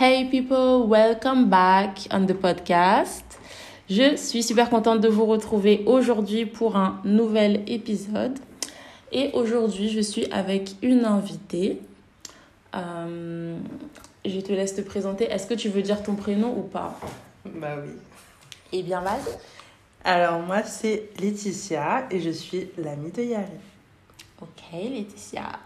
Hey people, welcome back on the podcast. Je suis super contente de vous retrouver aujourd'hui pour un nouvel épisode. Et aujourd'hui, je suis avec une invitée. Euh, je te laisse te présenter. Est-ce que tu veux dire ton prénom ou pas? Bah oui. Eh bien, vas-y. Alors, moi, c'est Laetitia et je suis l'amie de Yari. Ok, Laetitia.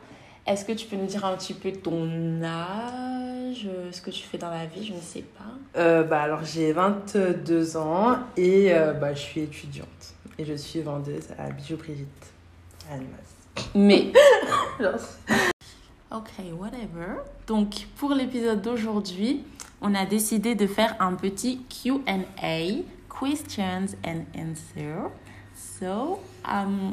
Est-ce que tu peux nous dire un petit peu ton âge, ce que tu fais dans la vie Je ne sais pas. Euh, bah, alors, j'ai 22 ans et euh, bah, je suis étudiante. Et je suis vendeuse à Bijou Brigitte, à. Mais. Ok, whatever. Donc, pour l'épisode d'aujourd'hui, on a décidé de faire un petit QA, questions and answers. So, um,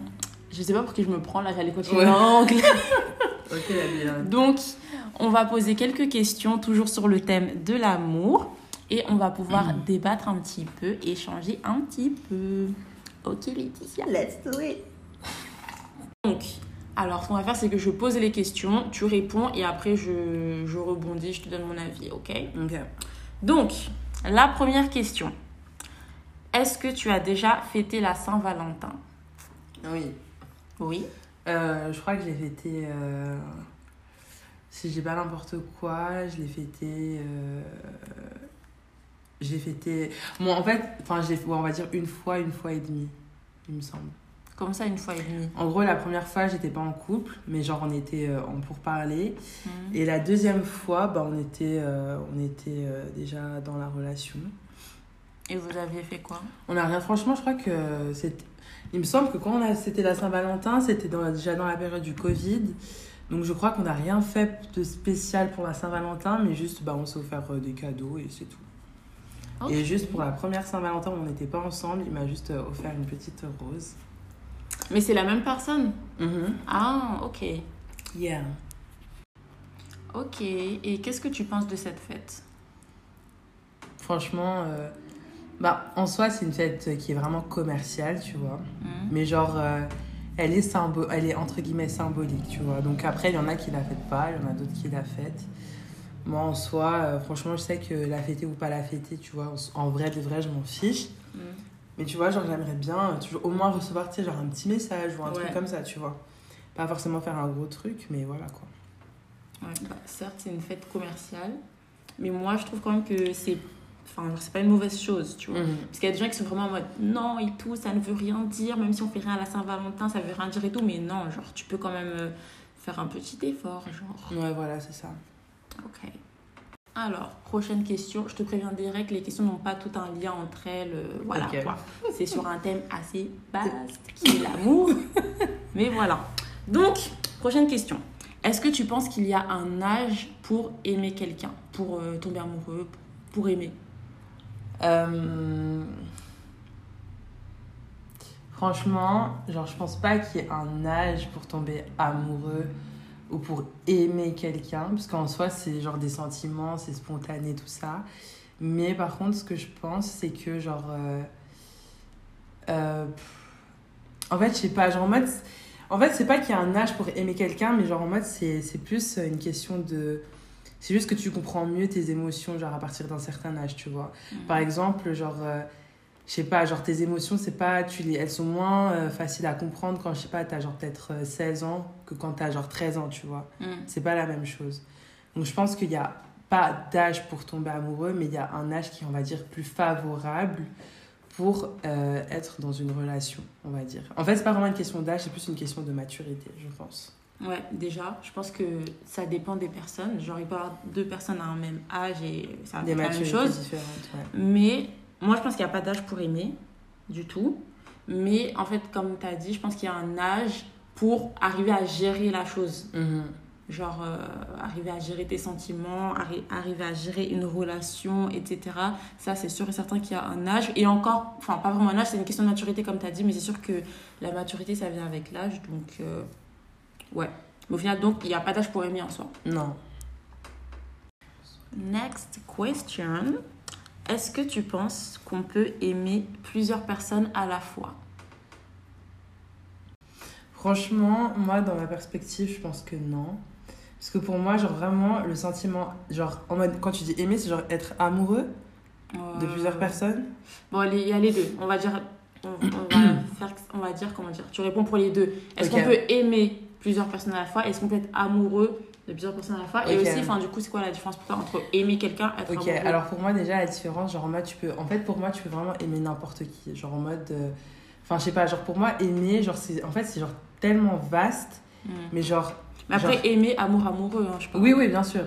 je sais pas pour qui je me prends là, j'allais continuer en anglais. bien. Donc, on va poser quelques questions, toujours sur le thème de l'amour. Et on va pouvoir débattre un petit peu, échanger un petit peu. Ok, Laetitia. Let's do it. Donc, alors, ce qu'on va faire, c'est que je pose les questions, tu réponds et après, je, je rebondis, je te donne mon avis, ok? Ok. Donc, la première question. Est-ce que tu as déjà fêté la Saint-Valentin? Oui. Oui. Euh, je crois que j'ai fêté. euh, Si j'ai pas n'importe quoi, je l'ai fêté. euh, J'ai fêté. Bon, en fait, enfin, j'ai on va dire une fois, une fois et demie, il me semble. Comme ça, une fois et demie? En gros, la première fois, j'étais pas en couple, mais genre on était en pourparler. Mhm. Et la deuxième fois, bah, on était, on était déjà dans la relation. Et vous aviez fait quoi? On a rien, franchement, je crois que c'est. Il me semble que quand on a, c'était la Saint-Valentin, c'était dans, déjà dans la période du Covid. Donc je crois qu'on n'a rien fait de spécial pour la Saint-Valentin, mais juste bah, on s'est offert euh, des cadeaux et c'est tout. Et juste pour la première Saint-Valentin, on n'était pas ensemble, il m'a juste euh, offert une petite rose. Mais c'est la même personne? Mhm. Ah, ok. Yeah. Ok. Et qu'est-ce que tu penses de cette fête? Franchement, euh, bah, en soi, c'est une fête qui est vraiment commerciale, tu vois. Mhm. Mais genre, euh, elle, est symbo elle est entre guillemets symbolique, tu vois. Donc après, il y en a qui la fêtent pas, il y en a d'autres qui la fêtent. Moi, en soi, euh, franchement, je sais que la fêter ou pas la fêter, tu vois, en, vrai de vrai, je m'en fiche. Mhm. Mais tu vois, genre, j'aimerais bien euh, toujours, au moins recevoir, tu sais, genre un petit message ou un Ouais. truc comme ça, tu vois. Pas forcément faire un gros truc, mais voilà quoi. Ouais, bah, certes, c'est une fête commerciale, mais moi, je trouve quand même que c'est. Enfin, genre, c'est pas une mauvaise chose, tu vois. Mhm. Parce qu'il y a des gens qui sont vraiment en mode non et tout, ça ne veut rien dire, même si on fait rien à la Saint-Valentin, ça veut rien dire et tout, mais non, genre, tu peux quand même euh, faire un petit effort, genre. Ouais, voilà, c'est ça. Ok. Alors, prochaine question. Je te préviens direct, les questions n'ont pas tout un lien entre elles. euh, voilà quoi. C'est sur un thème assez vaste qui est l'amour. Mais voilà. Donc, prochaine question. Est-ce que tu penses qu'il y a un âge pour aimer quelqu'un? Pour euh, tomber amoureux Pour aimer? Euh, Franchement, genre, je pense pas qu'il y ait un âge pour tomber amoureux ou pour aimer quelqu'un, parce qu'en soi, c'est genre des sentiments, c'est spontané, tout ça. Mais par contre, ce que je pense, c'est que genre. euh, euh, en fait, je sais pas, genre en mode. En fait, c'est pas qu'il y a un âge pour aimer quelqu'un, mais genre en mode, c'est plus une question de. C'est juste que tu comprends mieux tes émotions, genre à partir d'un certain âge, tu vois. Par exemple, genre, euh, je sais pas, genre tes émotions, c'est pas, tu les, elles sont moins euh, faciles à comprendre quand, je sais pas, t'as genre peut-être euh, 16 ans que quand t'as genre 13 ans, tu vois. Mm. C'est pas la même chose. Donc je pense qu'il y a pas d'âge pour tomber amoureux, mais il y a un âge qui on va dire, plus favorable pour euh, être dans une relation, on va dire. En fait, c'est pas vraiment une question d'âge, c'est plus une question de maturité, je pense. Ouais, déjà, je pense que ça dépend des personnes. Genre, il peut y avoir deux personnes à un même âge et ça va Des être la même chose. différentes, ouais. Mais moi, je pense qu'il n'y a pas d'âge pour aimer, du tout. Mais en fait, comme tu as dit, je pense qu'il y a un âge pour arriver à gérer la chose. Mhm. Genre, euh, arriver à gérer tes sentiments, arri- arriver à gérer une relation, etc. Ça, c'est sûr et certain qu'il y a un âge. Et encore, enfin, pas vraiment un âge, c'est une question de maturité, comme tu as dit, mais c'est sûr que la maturité, ça vient avec l'âge. Donc, euh, ouais. Mais au final, donc, il n'y a pas d'âge pour aimer en soi. Non. Next question. Est-ce que tu penses qu'on peut aimer plusieurs personnes à la fois? Franchement, moi, dans ma perspective, je pense que non. Parce que pour moi, genre vraiment, le sentiment, genre en mode, quand tu dis aimer, c'est genre être amoureux de plusieurs Euh, personnes? Bon, il y a les deux. On va dire, on, on va faire, on va dire, comment dire, tu réponds pour les deux. Est-ce qu'on peut aimer plusieurs personnes à la fois Est-ce qu'on peut être amoureux de plusieurs personnes à la fois Et aussi, enfin, du coup, c'est quoi la différence pour toi entre aimer quelqu'un et être Ok, amoureux? alors pour moi, déjà, la différence, genre en mode, tu peux, en fait, pour moi, tu peux vraiment aimer n'importe qui. Genre en mode, euh, enfin, je sais pas, genre pour moi, aimer, genre, c'est, en fait, c'est genre tellement vaste, Hmm. mais genre, Mais après, genre- aimer, amour, amoureux, hein, je pense. Oui, oui, bien sûr.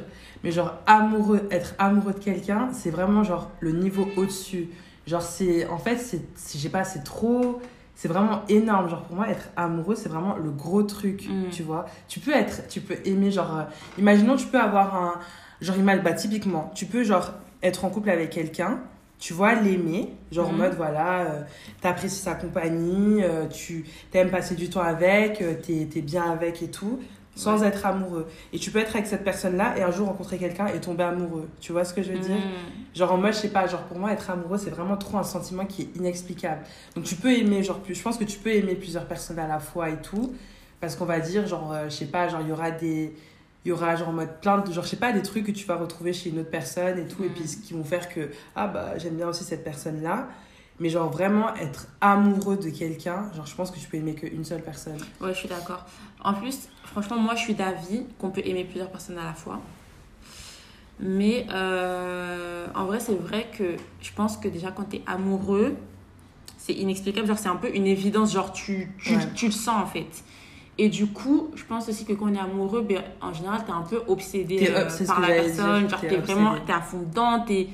Mais genre, amoureux, être amoureux de quelqu'un, c'est vraiment genre le niveau au-dessus. Genre, c'est. En fait, c'est- Je sais pas, c'est trop. C'est vraiment énorme. Genre, pour moi, être amoureux, c'est vraiment le gros truc. Mm. Tu vois Tu peux être. Tu peux aimer, genre. euh, imaginons, tu peux avoir un. Genre, bah, typiquement, tu peux, genre, être en couple avec quelqu'un. Tu vois, l'aimer, genre en Mhm. mode voilà, euh, t'apprécies sa compagnie, euh, tu t'aimes passer du temps avec, t'es t'es bien avec et tout, sans Ouais. être amoureux. Et tu peux être avec cette personne-là et un jour rencontrer quelqu'un et tomber amoureux. Tu vois ce que je veux dire Hmm. Genre en mode, je sais pas, genre pour moi, être amoureux, c'est vraiment trop un sentiment qui est inexplicable. Donc tu peux aimer, genre, plus, je pense que tu peux aimer plusieurs personnes à la fois et tout. Parce qu'on va dire, genre, euh, je sais pas, genre, il y aura des. Il y aura genre en mode plein de genre je sais pas des trucs que tu vas retrouver chez une autre personne et tout et Mhm. puis ce qui vont faire que ah bah j'aime bien aussi cette personne là mais genre vraiment être amoureux de quelqu'un genre je pense que tu peux aimer qu'une seule personne Ouais, je suis d'accord. En plus, franchement, moi, je suis d'avis qu'on peut aimer plusieurs personnes à la fois. Mais euh, en vrai, c'est vrai que je pense que déjà, quand tu es amoureux, c'est inexplicable. Genre, c'est un peu une évidence. Genre, tu, tu, Ouais. tu le sens, en fait. Et du coup, je pense aussi que quand on est amoureux, ben, en général, tu es un peu obsédé T'es euh, par la personne. dire, Genre, t'es vraiment t'es à fond dedans. T'es...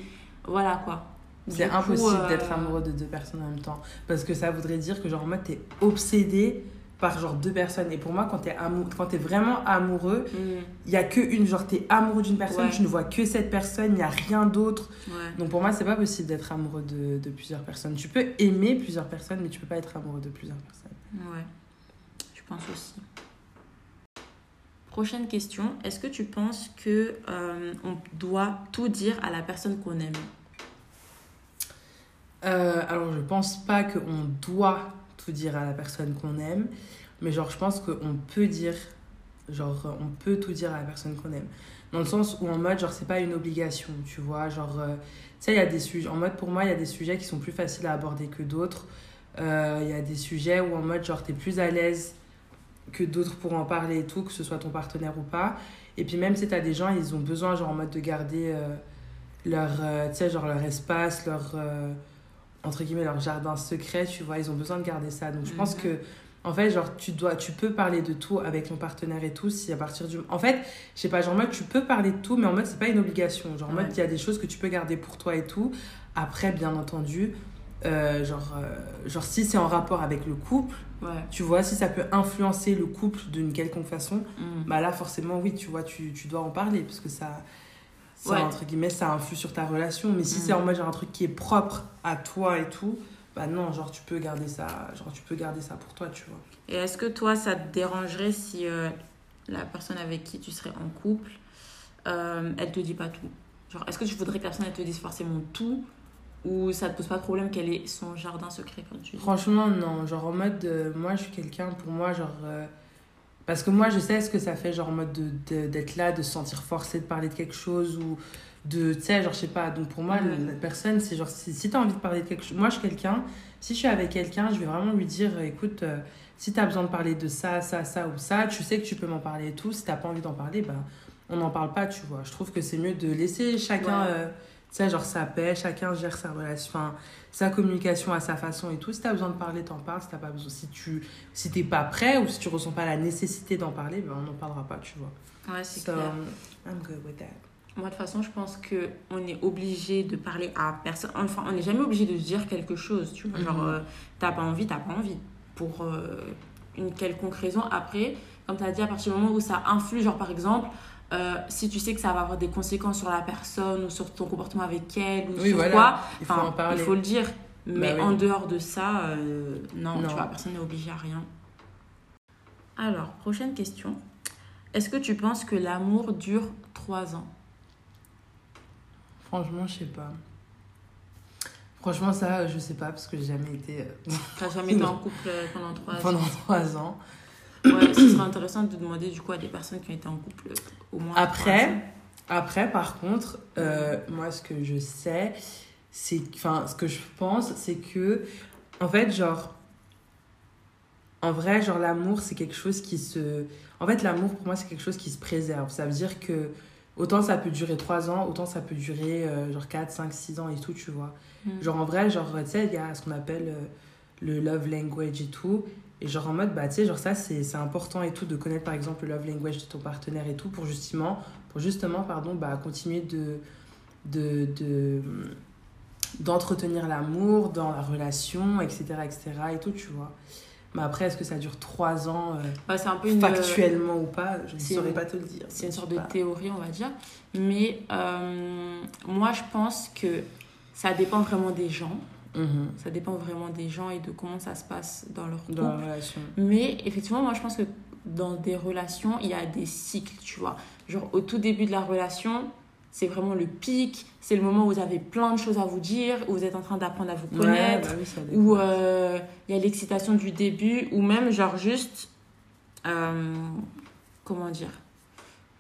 Voilà, quoi. C'est impossible euh, d'être amoureux de deux personnes en même temps. Parce que ça voudrait dire que, genre, en mode, t'es obsédé par, genre, deux personnes. Et pour moi, quand t'es amou... quand t'es vraiment amoureux, hmm, il y a que une. Genre, t'es amoureux d'une personne, Ouais. tu ne vois que cette personne, il n'y a rien d'autre. ouais. Donc, pour moi, c'est pas possible d'être amoureux de, de plusieurs personnes. Tu peux aimer plusieurs personnes, mais tu peux pas être amoureux de plusieurs personnes. Ouais, je pense aussi. Prochaine question. Est-ce que tu penses que euh, on doit tout dire à la personne qu'on aime? Euh, alors, je pense pas qu'on doit tout dire à la personne qu'on aime, mais genre, je pense qu'on peut dire, genre, on peut tout dire à la personne qu'on aime. Dans le sens où, en mode, genre, c'est pas une obligation, tu vois. Genre, euh, tu sais, il y a des sujets, en mode, pour moi, il y a des sujets qui sont plus faciles à aborder que d'autres. Euh, Il y a des sujets où, en mode, genre, t'es plus à l'aise que d'autres pour en parler et tout, que ce soit ton partenaire ou pas. Et puis, même si t'as des gens, ils ont besoin, genre, en mode, de garder euh, leur, tu sais, genre, leur espace, leur. Entre guillemets leur jardin secret tu vois ils ont besoin de garder ça donc je pense Mhm. que en fait genre tu dois tu peux parler de tout avec ton partenaire et tout si à partir du en fait je sais pas genre en mode tu peux parler de tout mais en mode c'est pas une obligation genre en Ouais. mode il y a des choses que tu peux garder pour toi et tout après bien entendu euh, genre euh, genre si c'est en rapport avec le couple Ouais. tu vois si ça peut influencer le couple d'une quelconque façon Mm. bah là forcément oui tu vois tu, tu dois en parler parce que ça ça Ouais. entre guillemets ça influe sur ta relation. Mais si Mhm. c'est en mode genre un truc qui est propre à toi et tout bah non genre tu peux garder ça genre tu peux garder ça pour toi tu vois. Et est-ce que toi, ça te dérangerait si euh, la personne avec qui tu serais en couple, euh, elle te dit pas tout? Genre, est-ce que tu voudrais que la personne elle te dise forcément tout? Ou ça te pose pas de problème qu'elle ait son jardin secret comme tu dis? Franchement non. Genre en mode euh, moi je suis quelqu'un pour moi genre parce que moi je sais ce que ça fait genre en mode de- de- d'être là de se sentir forcé de parler de quelque chose ou de tu sais genre je sais pas. Donc pour moi la personne c'est genre si, si t'as envie de parler de quelque chose moi je suis quelqu'un si je suis avec quelqu'un je vais vraiment lui dire euh, écoute euh, si t'as besoin de parler de ça ça ça ou ça tu sais que tu peux m'en parler et tout. Si t'as pas envie d'en parler ben on n'en parle pas tu vois. Je trouve que c'est mieux de laisser chacun Ouais. euh, sais genre sa paix chacun gère sa relation enfin sa communication à sa façon et tout si t'as besoin de parler t'en parles si t'as pas besoin si tu si t'es pas prêt ou si tu ressens pas la nécessité d'en parler ben on n'en parlera pas tu vois Ouais, c'est So, clair. I'm good with that. Moi, de toute façon, je pense que on est obligé de parler à personne. Enfin, on n'est jamais obligé de se dire quelque chose. Tu vois, genre, Mhm. euh, t'as pas envie, t'as pas envie. Pour euh, une quelconque raison. Après, comme tu as dit, à partir du moment où ça influe, genre par exemple, euh, si tu sais que ça va avoir des conséquences sur la personne ou sur ton comportement avec elle ou Oui, sur voilà. quoi, Il faut enfin, en parler. il faut le dire. Mais oui. en dehors de ça, euh, non, Non. tu vois, personne n'est obligé à rien. Alors, prochaine question. Est-ce que tu penses que l'amour dure trois ans? Franchement, je sais pas. Franchement, ça, je sais pas parce que j'ai jamais été euh, T'as jamais été en couple pendant trois ans? pendant trois ans. Ouais, ce serait intéressant de demander du coup à des personnes qui ont été en couple au moins. Après, après par contre, euh, moi, ce que je sais, c'est. Enfin, ce que je pense, c'est que. En fait, genre. En vrai, genre, l'amour, c'est quelque chose qui se. En fait, l'amour, pour moi, c'est quelque chose qui se préserve. Ça veut dire que. Autant ça peut durer 3 ans, autant ça peut durer euh, genre 4, 5, 6 ans et tout, tu vois. Mm. Genre en vrai, genre, tu sais, il y a ce qu'on appelle euh, le love language et tout. Et genre en mode, bah tu sais, genre ça, c'est important et tout de connaître par exemple le love language de ton partenaire et tout pour justement, pour justement pardon, bah, continuer de, de, de, d'entretenir l'amour dans la relation, etc., etc. et tout, tu vois. Mais après, est-ce que ça dure 3 ans euh, un peu une. factuellement ou pas? Je ne saurais pas te le dire. C'est une sorte de théorie, on va dire. Mais euh, moi, je pense que ça dépend vraiment des gens. Mhm. Ça dépend vraiment des gens et de comment ça se passe dans leur couple. Dans la relation. Mais effectivement, moi, je pense que dans des relations, il y a des cycles, tu vois. Genre, au tout début de la relation, c'est vraiment le pic. C'est le moment où vous avez plein de choses à vous dire, où vous êtes en train d'apprendre à vous Ouais, connaître. bah oui, ça dépend. où euh, il y a l'excitation du début, ou même genre juste, euh, comment dire,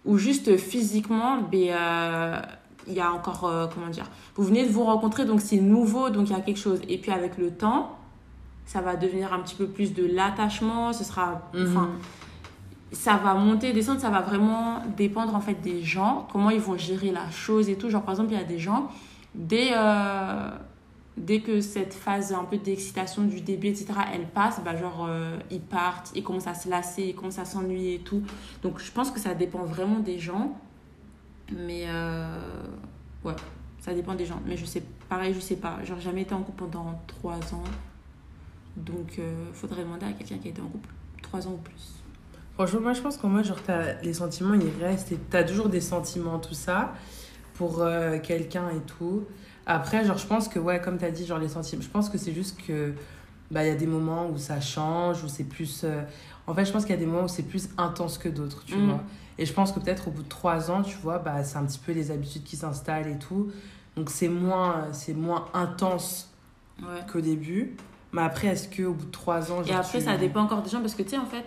ou juste physiquement, ben, euh, il y a encore, euh, comment dire, vous venez de vous rencontrer, donc c'est nouveau, donc il y a quelque chose. Et puis avec le temps, ça va devenir un petit peu plus de l'attachement, ce sera, enfin, Mhm. ça va monter, descendre, ça va vraiment dépendre en fait des gens, comment ils vont gérer la chose et tout. Genre par exemple, il y a des gens, dès, euh, dès que cette phase un peu d'excitation du début, etc., elle passe, bah genre euh, ils partent, ils commencent à se lasser, ils commencent à s'ennuyer et tout. Donc je pense que ça dépend vraiment des gens. Mais euh, ouais, ça dépend des gens. Mais je sais, pareil, je sais pas. Genre jamais été en couple pendant 3 ans. Donc euh, faudrait demander à quelqu'un qui a été en couple 3 ans ou plus. Franchement, moi je pense qu'en moi, genre, t'as- les sentiments ils restent et t'as toujours des sentiments, tout ça, pour euh, quelqu'un et tout. Après, genre, je pense que, ouais, comme t'as dit, genre, les sentiments, je pense que c'est juste que, bah, il y a des moments où ça change, où c'est plus. euh, En fait, je pense qu'il y a des moments où c'est plus intense que d'autres, tu Mm. vois. Et je pense que peut-être au bout de trois ans, tu vois, bah, c'est un petit peu les habitudes qui s'installent et tout. Donc c'est moins, c'est moins intense Ouais. qu'au début. Mais après, est-ce qu'au bout de trois ans, Et après, tu- ça dépend encore des gens parce que tu sais, en fait,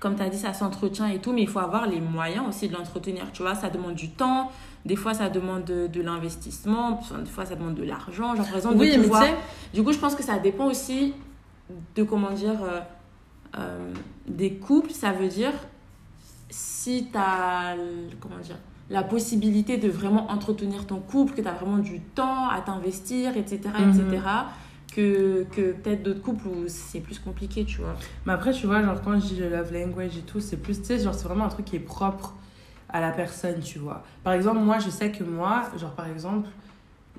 comme tu as dit, ça s'entretient et tout, mais il faut avoir les moyens aussi de l'entretenir. Tu vois, ça demande du temps, des fois, ça demande de, de l'investissement, des fois, ça demande de l'argent. Genre, par exemple, Oui, de pouvoir... Du coup, je pense que ça dépend aussi de comment dire. euh, euh, des couples, ça veut dire si tu as. Comment dire la possibilité de vraiment entretenir ton couple, que tu as vraiment du temps à t'investir, etc., Mhm. etc., que, que peut-être d'autres couples où c'est plus compliqué, tu vois. Mais après, tu vois, genre, quand je dis le love language et tout, c'est plus, tu sais, genre, c'est vraiment un truc qui est propre à la personne, tu vois. Par exemple, moi, je sais que moi, genre, par exemple,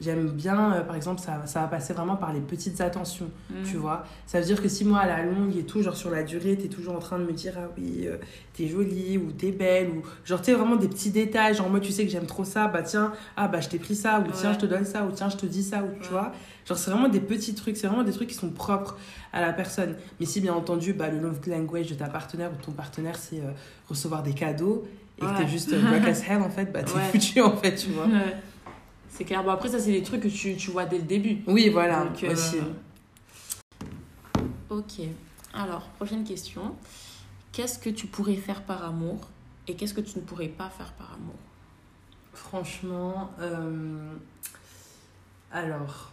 j'aime bien, euh, par exemple, ça, ça va passer vraiment par les petites attentions, tu Mm. vois. Ça veut dire que si moi, à la longue et tout, genre, sur la durée, t'es toujours en train de me dire, ah oui, euh, t'es jolie ou t'es belle, ou genre, tu vraiment des petits détails, genre, moi, tu sais que j'aime trop ça, bah tiens, ah bah, je t'ai pris ça, ou tiens, je te donne ça, ou tiens, je te dis ça, ou tu vois. Genre, c'est vraiment des petits trucs, c'est vraiment des trucs qui sont propres à la personne. Mais si, bien entendu, bah, le love language de ta partenaire ou de ton partenaire, c'est euh, recevoir des cadeaux, et que t'es juste black as hell, en fait, bah, t'es foutu, en fait, tu vois. C'est clair. Bon, après, ça, c'est des trucs que tu, tu vois dès le début. Oui, voilà, Donc, euh, aussi. Ok. Alors, prochaine question. Qu'est-ce que tu pourrais faire par amour et qu'est-ce que tu ne pourrais pas faire par amour? Franchement, euh, alors,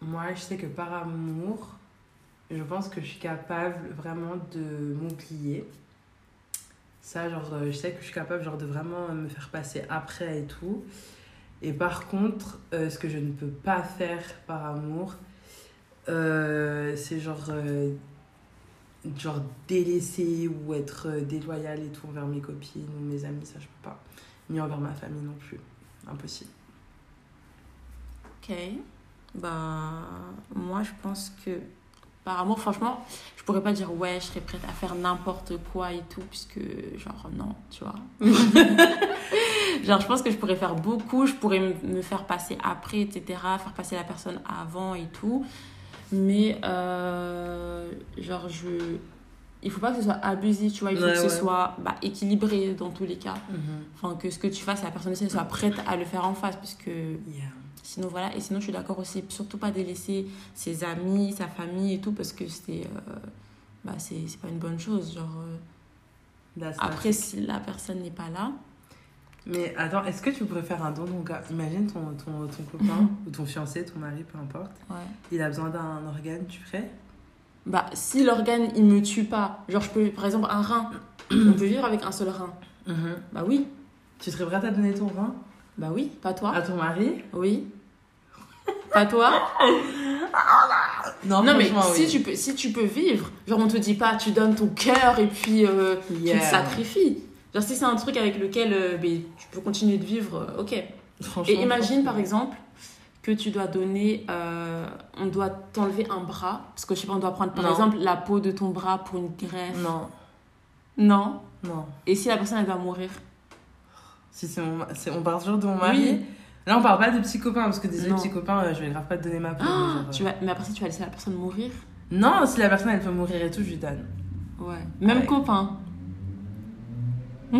moi, je sais que par amour, je pense que je suis capable vraiment de m'oublier. Ça, genre, euh, je sais que je suis capable genre, de vraiment me faire passer après et tout. Et par contre, euh, ce que je ne peux pas faire par amour, euh, c'est genre, euh, genre délaisser ou être déloyal et tout envers mes copines ou mes amis, ça je peux pas. Ni envers ma famille non plus. Impossible. Ok. Bah, moi, je pense que par amour, franchement, je pourrais pas dire ouais, je serais prête à faire n'importe quoi et tout, puisque, genre, non, tu vois. genre, je pense que je pourrais faire beaucoup, je pourrais me- faire passer après, etc., faire passer la personne avant et tout. Mais, euh, genre, je. Il faut pas que ce soit abusif, tu vois, il faut Ouais, que ce soit bah, équilibré dans tous les cas. Enfin, que ce que tu fasses, la personne aussi elle soit prête à le faire en face, parce que Yeah. Sinon, voilà. Et sinon, je suis d'accord aussi. Surtout pas délaisser ses amis, sa famille et tout, parce que c'est. euh, bah c'est c'est pas une bonne chose. Genre, euh, après, not- si la personne n'est pas là, Mais attends, est-ce que tu pourrais faire un don Imagine ton, ton, ton copain ou ton fiancé, ton mari, peu importe. ouais. Il a besoin d'un organe, tu ferais? Bah, si l'organe, il me tue pas, genre, je peux, par exemple, un rein, on peut vivre avec un seul rein. Bah oui, Tu serais prête à donner ton rein? Bah oui, pas toi. à ton mari? Oui. Pas toi? Non, Non, mais si, tu peux, si tu peux vivre, genre, on te dit pas, tu donnes ton cœur et puis euh, tu te sacrifies. Genre, si c'est un truc avec lequel euh, ben, tu peux continuer de vivre, euh, ok. Franchement, Et imagine, par exemple, que tu dois donner, euh, on doit t'enlever un bras, parce que je sais pas, on doit prendre par Non. exemple la peau de ton bras pour une greffe. Non, Non? non. Et si la personne elle va mourir? Si c'est mon... c'est- on parle toujours de mon mari. Oui. Là, on parle pas de petits copains, parce que désolé, Non. petits copains, euh, je vais grave pas te donner ma peau. mais Ah, genre, euh, tu vas, Mais après, si tu vas laisser la personne mourir? Non, si la personne elle peut mourir et tout, je lui donne. Ouais. Même Ouais. copain.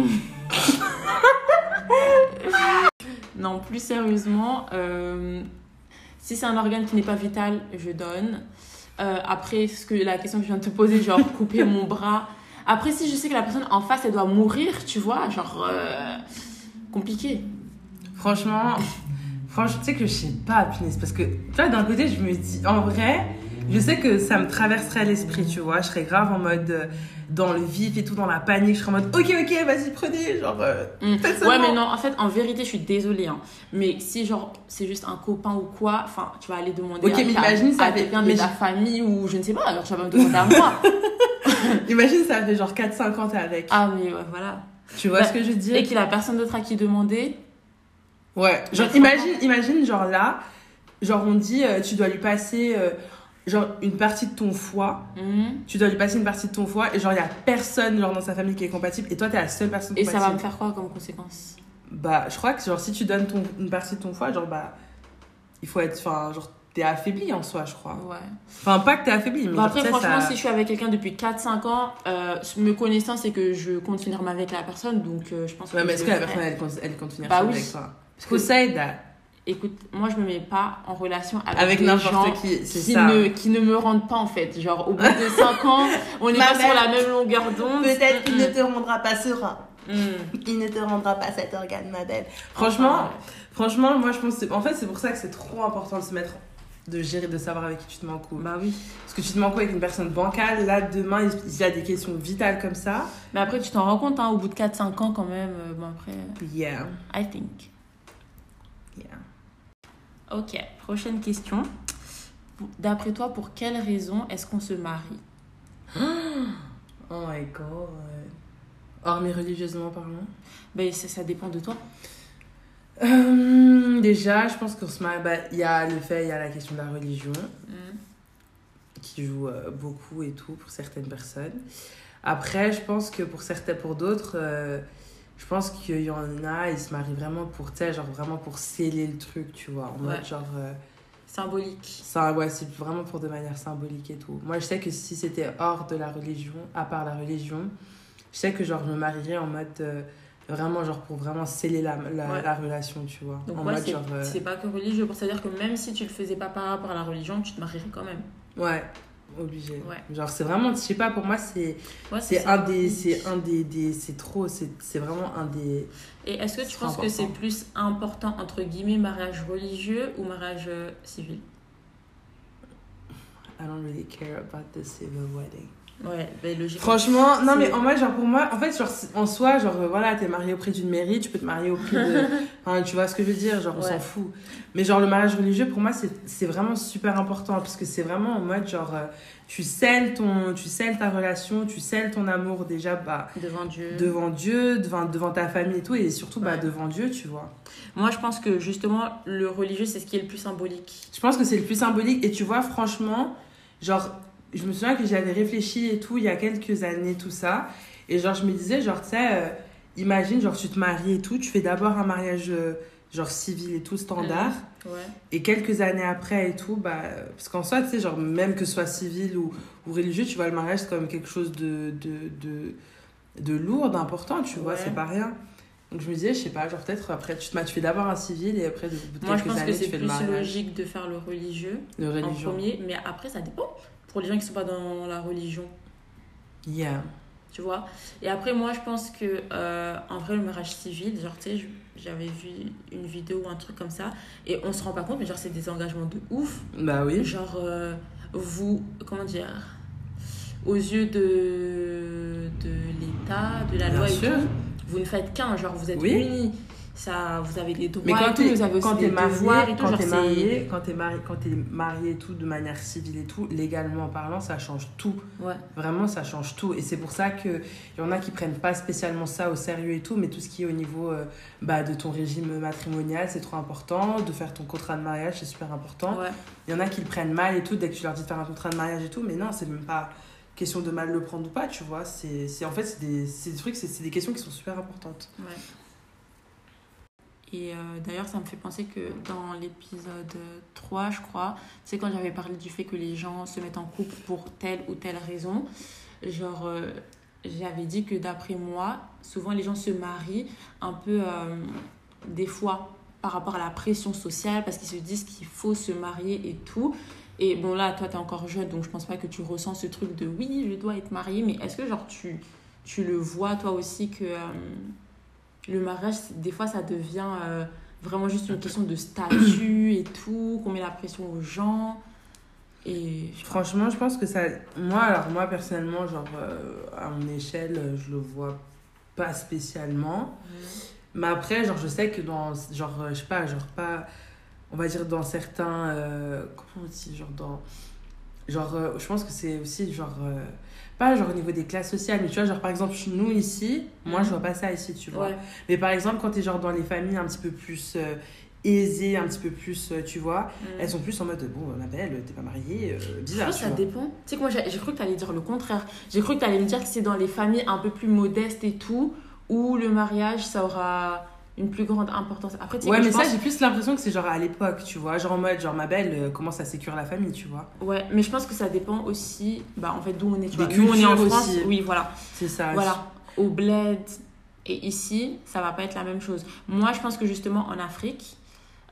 non, plus sérieusement, euh, si c'est un organe qui n'est pas vital, je donne. Euh, après, ce que, la question que je viens de te poser, genre couper mon bras. Après, si je sais que la personne en face, elle doit mourir, tu vois, genre euh, compliqué. Franchement, franchement, tu sais que je sais pas, punaise, parce que, tu vois, d'un côté, je me dis, en vrai, je sais que ça me traverserait l'esprit, tu vois, je serais grave en mode, euh, dans le vif et tout, dans la panique, je serais en mode, ok, ok, vas-y, prenez, genre, euh, Mm. faites Ouais, mais non, en fait, en vérité, je suis désolée. hein. Mais si, genre, c'est juste un copain ou quoi, enfin, tu vas aller demander Ok, à, mais imagine, ça à fait- quelqu'un de mais je- famille ou je ne sais pas, alors tu vas me demander à moi. Imagine, ça fait genre 4-5 ans, t'es avec. ah, mais ouais, voilà. tu vois bah, ce que je veux dire? Et qu'il a personne d'autre à qui demander? Ouais, genre, imagine, imagine, genre là, genre, on dit, euh, tu dois lui passer, euh, genre, une partie de ton foie, Mhm. tu dois lui passer une partie de ton foie, et genre, il y a personne, genre, dans sa famille qui est compatible, et toi, t'es la seule personne Et compatible. ça va me faire quoi comme conséquence Bah, je crois que genre si tu donnes ton, une partie de ton foie, genre bah il faut être enfin genre t'es affaibli en soi, je crois. Ouais. Enfin pas que t'es affaibli, mais Bah genre, après, franchement, ça- si je suis avec quelqu'un depuis 4-5 ans, euh, me connaissant, c'est que je compte finir ma vie avec la personne, donc euh, je pense Ouais, que mais je est-ce que la personne elle elle compte finir Bah oui. avec toi? Parce que, écoute, moi, je me mets pas en relation avec, Avec des gens qui, qui ne, qui ne me rendent pas, en fait. Genre, au bout de 5 ans, on n'est pas sur la même longueur d'onde. Peut-être qu'il ne te rendra pas serein. mm. Il ne te rendra pas cet organe, ma belle. Franchement, Enfin, franchement, moi je pense que c'est- en fait c'est pour ça que c'est trop important de se mettre de gérer, de savoir avec qui tu te mets en couple. Bah oui. Parce que tu te mets en couple avec une personne bancale, là demain il y a des questions vitales comme ça. Mais après, tu t'en rends compte, hein, au bout de 4-5 ans, quand même. euh, bon, après, Yeah. I think. Ok, prochaine question. D'après toi, pour quelle raison est-ce qu'on se marie? Oh my god. Hormis religieusement parlant. ben, ça, ça dépend de toi. Euh, déjà, je pense qu'on se marie. bah, Il y a le fait, il y a la question de la religion qui joue euh, beaucoup et tout pour certaines personnes. Après, je pense que pour certains, pour d'autres, euh, je pense qu'il y en a, ils se marient vraiment pour, tu genre vraiment pour sceller le truc, tu vois. En mode genre. euh, Symbolique. ça, ouais, c'est vraiment pour de manière symbolique et tout. Moi, je sais que si c'était hors de la religion, à part la religion, je sais que genre je me marierais en mode euh, vraiment genre pour vraiment sceller la, la, Ouais. la relation, tu vois. Donc, en ouais, mode c'est genre euh, c'est pas que religieux. C'est-à-dire que même si tu le faisais pas par rapport à la religion, tu te marierais quand même. ouais, obligé. Ouais. Genre c'est vraiment, je sais pas, pour moi c'est Ouais, c'est un des c'est un des, des c'est trop, c'est vraiment un des Et est-ce que tu penses que c'est plus important, entre guillemets, mariage religieux ou mariage euh, civil? I don't really care about the civil wedding. Ouais, ben logique. Franchement, non mais en moi genre pour moi, en fait genre en soi genre euh, voilà, t'es marié auprès d'une mairie, tu peux te marier auprès de Enfin, tu vois ce que je veux dire, genre on Ouais. s'en fout. Mais genre le mariage religieux pour moi c'est vraiment super important parce que c'est vraiment en mode genre euh, tu scelles ton tu scelles ta relation, tu scelles ton amour déjà bah Devant Dieu. devant Dieu, devant devant ta famille et tout et surtout bah devant Dieu, tu vois. Moi, je pense que justement, le religieux, c'est ce qui est le plus symbolique. Je pense que c'est le plus symbolique et tu vois franchement genre je me souviens que j'avais réfléchi et tout il y a quelques années tout ça et genre je me disais genre tu sais euh, imagine genre tu te maries et tout, tu fais d'abord un mariage euh, genre civil et tout standard Ouais. Et quelques années après et tout, bah, parce qu'en soi, tu sais, genre, même que ce soit civil ou, ou religieux, tu vois, le mariage, c'est comme quelque chose de, de, de, de lourd, d'important, tu vois, Ouais. c'est pas rien. Donc je me disais, je sais pas, genre peut-être après, tu, te, tu fais d'abord un civil et après, bout de Moi, je quelques pense que années, c'est tu fais le plus mariage logique de faire le religieux de en religion. premier, mais après, ça dépend. Pour les gens qui sont pas dans la religion. Yeah. Tu vois? Et après, moi, je pense que, euh, en vrai, le mariage civil, genre, tu sais, j'avais vu une vidéo ou un truc comme ça, et on se rend pas compte, mais genre, c'est des engagements de ouf. Bah oui. Genre, euh, vous, comment dire aux yeux de, de l'État, de la Bien loi et sûr. tout, vous ne faites qu'un, genre vous êtes Oui. unis. Ça, vous avez des droits Mais quand et tout, t'es vous avez aussi quand des marié, devoirs et tout. quand t'es marié, quand t'es marié, quand t'es marié et tout de manière civile et tout, légalement parlant, ça change tout. Ouais, Vraiment, ça change tout. Et c'est pour ça qu'il y en a qui prennent pas spécialement ça au sérieux et tout, mais tout ce qui est au niveau euh, bah, de ton régime matrimonial, c'est trop important. De faire ton contrat de mariage, c'est super important. ouais. Il y en a qui le prennent mal et tout, dès que tu leur dis de faire un contrat de mariage et tout, mais non, c'est même pas question de mal le prendre ou pas, tu vois. C'est en fait, c'est des, des trucs, c'est c'est des questions qui sont super importantes. Ouais. Et euh, d'ailleurs, ça me fait penser que dans l'épisode 3, je crois, c'est quand j'avais parlé du fait que les gens se mettent en couple pour telle ou telle raison. Genre, euh, j'avais dit que d'après moi, souvent les gens se marient un peu, euh, des fois, par rapport à la pression sociale, parce qu'ils se disent qu'il faut se marier et tout. Et bon, là, toi, tu es encore jeune, donc je pense pas que tu ressens ce truc de oui, je dois être mariée, mais est-ce que, genre, tu, tu le vois, toi aussi, que. Le mariage, des fois, ça devient euh, vraiment juste une question de statut et tout, qu'on met la pression aux gens. Et. Franchement, je pense que ça. Moi, alors, moi, personnellement, genre, euh, à mon échelle, euh, je le vois pas spécialement. Mais après, genre, je sais que dans. Genre, je sais pas, genre, pas. On va dire dans certains. euh, comment on dit Genre, dans. Genre, euh, je pense que c'est aussi, genre. euh, pas genre au niveau des classes sociales, mais tu vois, genre par exemple, nous ici, moi je vois pas ça ici, tu vois. Ouais. Mais par exemple, quand t'es genre dans les familles un petit peu plus euh, aisées, un petit peu plus, tu vois, elles sont plus en mode bon, ma belle, t'es pas mariée, euh, Je bizarre. pense que ça vois. dépend. Tu sais que moi, j'ai cru que tu allais dire le contraire. J'ai cru que tu allais me dire que c'est dans les familles un peu plus modestes et tout, où le mariage, ça aura une plus grande importance. Après, tu Ouais, mais ça, j'ai plus l'impression que c'est genre à l'époque, tu vois. Genre en mode, genre ma belle euh, commence à sécuriser la famille, tu vois. Ouais, mais je pense que ça dépend aussi, bah, en fait, d'où on est. Tu Des vois. Nous, on est en France. aussi. Oui, voilà. C'est ça. Voilà, au bled et ici, ça va pas être la même chose. Moi, je pense que justement en Afrique,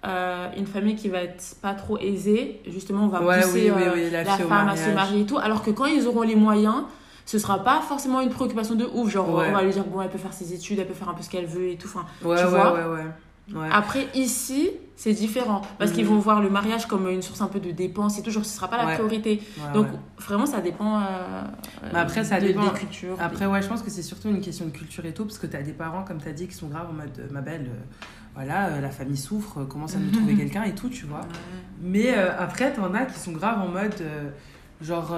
euh, une famille qui va être pas trop aisée, justement, on va Ouais, pousser oui, oui, euh, oui, la la femme à se marier et tout, alors que quand ils auront les moyens, ce sera pas forcément une préoccupation de ouf. Genre, Ouais. on va lui dire, bon, elle peut faire ses études, elle peut faire un peu ce qu'elle veut et tout. Enfin, Ouais, tu ouais, vois ouais, après, ici, c'est différent. Parce qu'ils vont voir le mariage comme une source un peu de dépenses et tout. Genre, ce sera pas la Ouais. priorité. Ouais, Donc, vraiment, ça dépend. euh, Mais après, ça de- dépend. Des cultures. Après, ouais, je pense que c'est surtout une question de culture et tout, parce que t'as des parents, comme t'as dit, qui sont graves en mode, ma belle, euh, voilà, euh, la famille souffre, commence à nous trouver quelqu'un et tout, tu vois. Mais après, t'en as qui sont graves en mode, genre,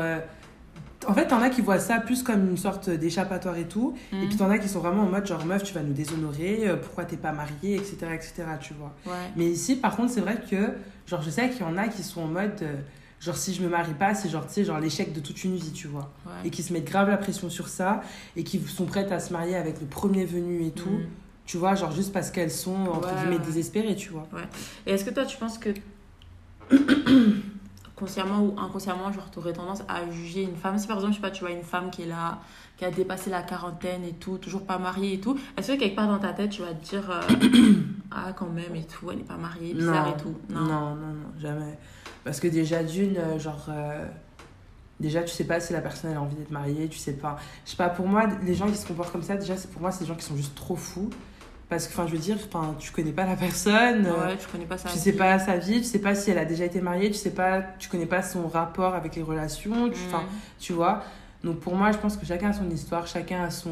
en fait, t'en as qui voient ça plus comme une sorte d'échappatoire et tout, et Mhm. puis t'en as qui sont vraiment en mode, genre, meuf, tu vas nous déshonorer, euh, pourquoi t'es pas mariée, etc., etc., tu vois. Ouais. Mais ici, par contre, c'est vrai que, genre, je sais qu'il y en a qui sont en mode, euh, genre, si je me marie pas, c'est genre, tu sais, genre l'échec de toute une vie, tu vois. Ouais. Et qui se mettent grave la pression sur ça, et qui sont prêtes à se marier avec le premier venu et tout, Mhm. tu vois, genre juste parce qu'elles sont, entre Ouais, guillemets, désespérées, tu vois. Et est-ce que toi, tu penses que consciemment ou inconsciemment, genre, t'aurais tendance à juger une femme Si par exemple, je sais pas, tu vois une femme qui est là, qui a dépassé la quarantaine et tout, toujours pas mariée et tout, est-ce que quelque part dans ta tête, tu vas te dire euh, Ah, quand même et tout, elle est pas mariée, bizarre Non. et tout Non, non, non, jamais. Parce que déjà, d'une, euh, genre. euh, Déjà, tu sais pas si la personne elle a envie d'être mariée, tu sais pas. Je sais pas, pour moi, les gens qui se comportent comme ça, déjà, c'est pour moi, c'est des gens qui sont juste trop fous. Parce que, enfin, je veux dire, enfin, tu connais pas la personne. euh, Ouais, tu connais pas ça. Tu sais pas sa vie, tu sais pas si elle a déjà été mariée, tu sais pas, tu connais pas son rapport avec les relations, tu, enfin, tu vois. Donc pour moi, je pense que chacun a son histoire, chacun a son,